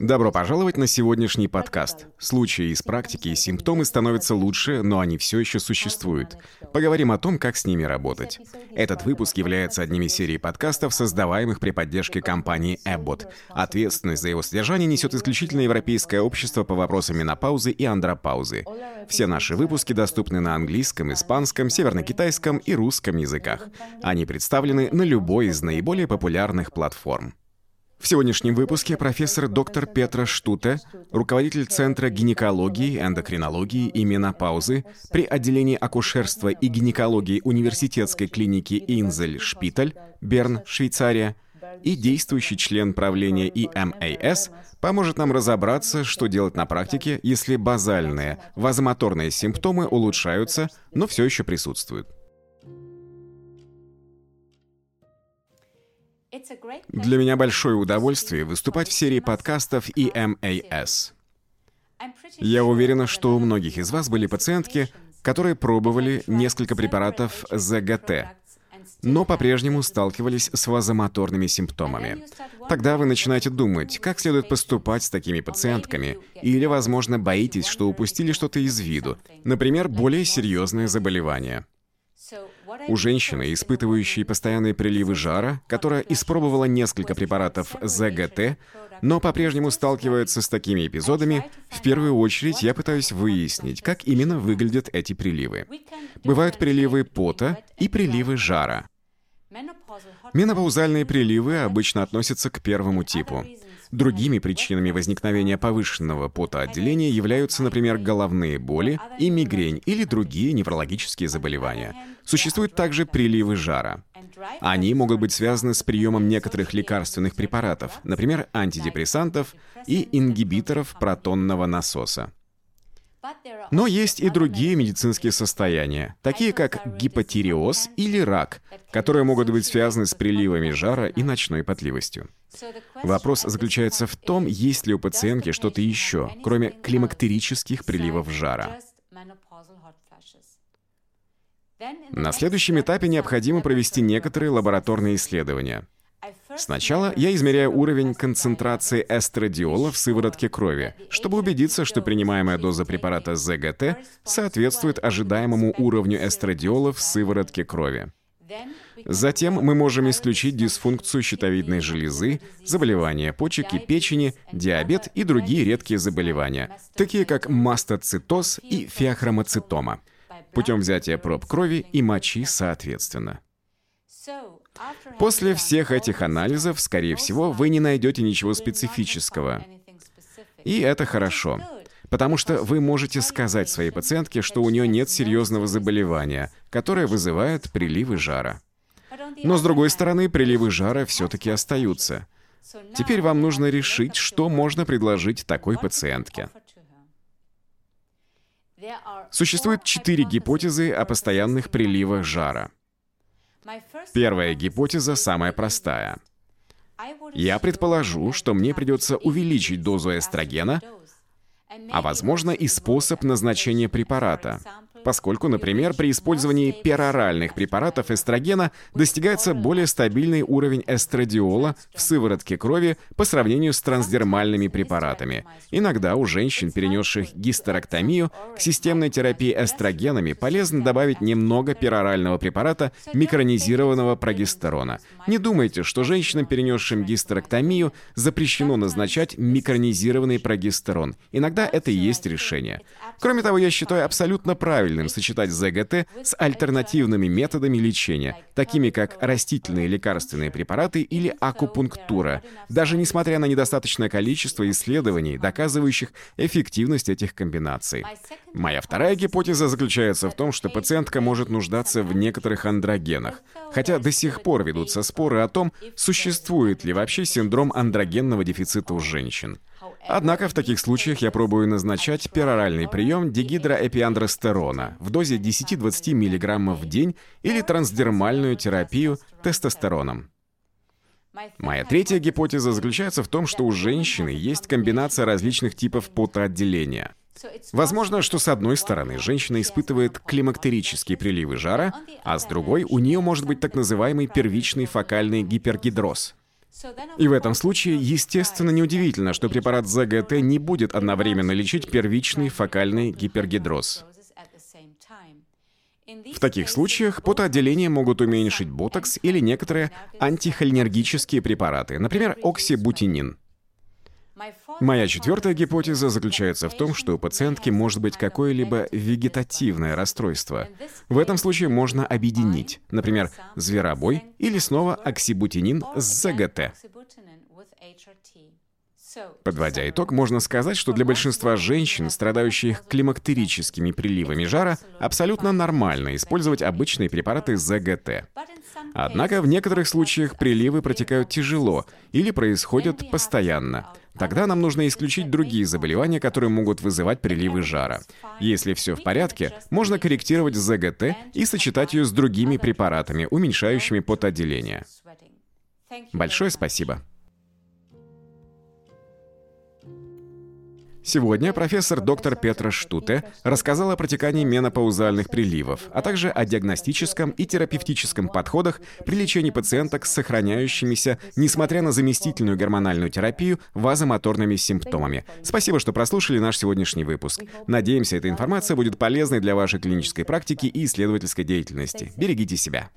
Добро пожаловать на сегодняшний подкаст. Случаи из практики и симптомы становятся лучше, но они все еще существуют. Поговорим о том, как с ними работать. Этот выпуск является одним из серии подкастов, создаваемых при поддержке компании Abbott. Ответственность за его содержание несет исключительно Европейское общество по вопросам менопаузы и андропаузы. Все наши выпуски доступны на английском, испанском, северно-китайском и русском языках. Они представлены на любой из наиболее популярных платформ. В сегодняшнем выпуске профессор доктор Петра Штуте, руководитель Центра гинекологии, эндокринологии и менопаузы при отделении акушерства и гинекологии университетской клиники Инзель Шпиталь, Берн, Швейцария, и действующий член правления ИМАС поможет нам разобраться, что делать на практике, если базальные вазомоторные симптомы улучшаются, но все еще присутствуют. Для меня большое удовольствие выступать в серии подкастов EMAS. Я уверена, что у многих из вас были пациентки, которые пробовали несколько препаратов ЗГТ, но по-прежнему сталкивались с вазомоторными симптомами. Тогда вы начинаете думать, как следует поступать с такими пациентками, или, возможно, боитесь, что упустили что-то из виду, например, более серьезное заболевание. У женщины, испытывающей постоянные приливы жара, которая испробовала несколько препаратов ЗГТ, но по-прежнему сталкивается с такими эпизодами, в первую очередь я пытаюсь выяснить, как именно выглядят эти приливы. Бывают приливы пота и приливы жара. Менопаузальные приливы обычно относятся к первому типу. Другими причинами возникновения повышенного потоотделения являются, например, головные боли и мигрень или другие неврологические заболевания. Существуют также приливы жара. Они могут быть связаны с приемом некоторых лекарственных препаратов, например, антидепрессантов и ингибиторов протонного насоса. Но есть и другие медицинские состояния, такие как гипотиреоз или рак, которые могут быть связаны с приливами жара и ночной потливостью. Вопрос заключается в том, есть ли у пациентки что-то еще, кроме климактерических приливов жара. На следующем этапе необходимо провести некоторые лабораторные исследования. Сначала я измеряю уровень концентрации эстрадиола в сыворотке крови, чтобы убедиться, что принимаемая доза препарата ЗГТ соответствует ожидаемому уровню эстрадиола в сыворотке крови. Затем мы можем исключить дисфункцию щитовидной железы, заболевания почек и печени, диабет и другие редкие заболевания, такие как мастоцитоз и феохромоцитома, путем взятия проб крови и мочи соответственно. После всех этих анализов, скорее всего, вы не найдете ничего специфического. И это хорошо, потому что вы можете сказать своей пациентке, что у нее нет серьезного заболевания, которое вызывает приливы жара. Но с другой стороны, приливы жара все-таки остаются. Теперь вам нужно решить, что можно предложить такой пациентке. Существует четыре гипотезы о постоянных приливах жара. Первая гипотеза самая простая. Я предположу, что мне придется увеличить дозу эстрогена, а возможно и способ назначения препарата поскольку, например, при использовании пероральных препаратов эстрогена достигается более стабильный уровень эстрадиола в сыворотке крови по сравнению с трансдермальными препаратами. Иногда у женщин, перенесших гистерэктомию, к системной терапии эстрогенами полезно добавить немного перорального препарата микронизированного прогестерона. Не думайте, что женщинам, перенесшим гистерэктомию, запрещено назначать микронизированный прогестерон. Иногда это и есть решение. Кроме того, я считаю абсолютно правильным правильным сочетать ЗГТ с альтернативными методами лечения, такими как растительные лекарственные препараты или акупунктура, даже несмотря на недостаточное количество исследований, доказывающих эффективность этих комбинаций. Моя вторая гипотеза заключается в том, что пациентка может нуждаться в некоторых андрогенах, хотя до сих пор ведутся споры о том, существует ли вообще синдром андрогенного дефицита у женщин. Однако в таких случаях я пробую назначать пероральный прием дигидроэпиандростерона в дозе 10-20 мг в день или трансдермальную терапию тестостероном. Моя третья гипотеза заключается в том, что у женщины есть комбинация различных типов потоотделения. Возможно, что с одной стороны женщина испытывает климактерические приливы жара, а с другой у нее может быть так называемый первичный фокальный гипергидроз – И в этом случае, естественно, неудивительно, что препарат ЗГТ не будет одновременно лечить первичный фокальный гипергидроз. В таких случаях потоотделение могут уменьшить ботокс или некоторые антихолинергические препараты, например, оксибутинин. Моя четвертая гипотеза заключается в том, что у пациентки может быть какое-либо вегетативное расстройство. В этом случае можно объединить, например, зверобой или снова оксибутинин с ЗГТ. Подводя итог, можно сказать, что для большинства женщин, страдающих климактерическими приливами жара, абсолютно нормально использовать обычные препараты ЗГТ. Однако в некоторых случаях приливы протекают тяжело или происходят постоянно. Тогда нам нужно исключить другие заболевания, которые могут вызывать приливы жара. Если все в порядке, можно корректировать ЗГТ и сочетать ее с другими препаратами, уменьшающими потоотделение. Большое спасибо. Сегодня профессор доктор Петра Штуте рассказал о протекании менопаузальных приливов, а также о диагностическом и терапевтическом подходах при лечении пациенток с сохраняющимися, несмотря на заместительную гормональную терапию, вазомоторными симптомами. Спасибо, что прослушали наш сегодняшний выпуск. Надеемся, эта информация будет полезной для вашей клинической практики и исследовательской деятельности. Берегите себя.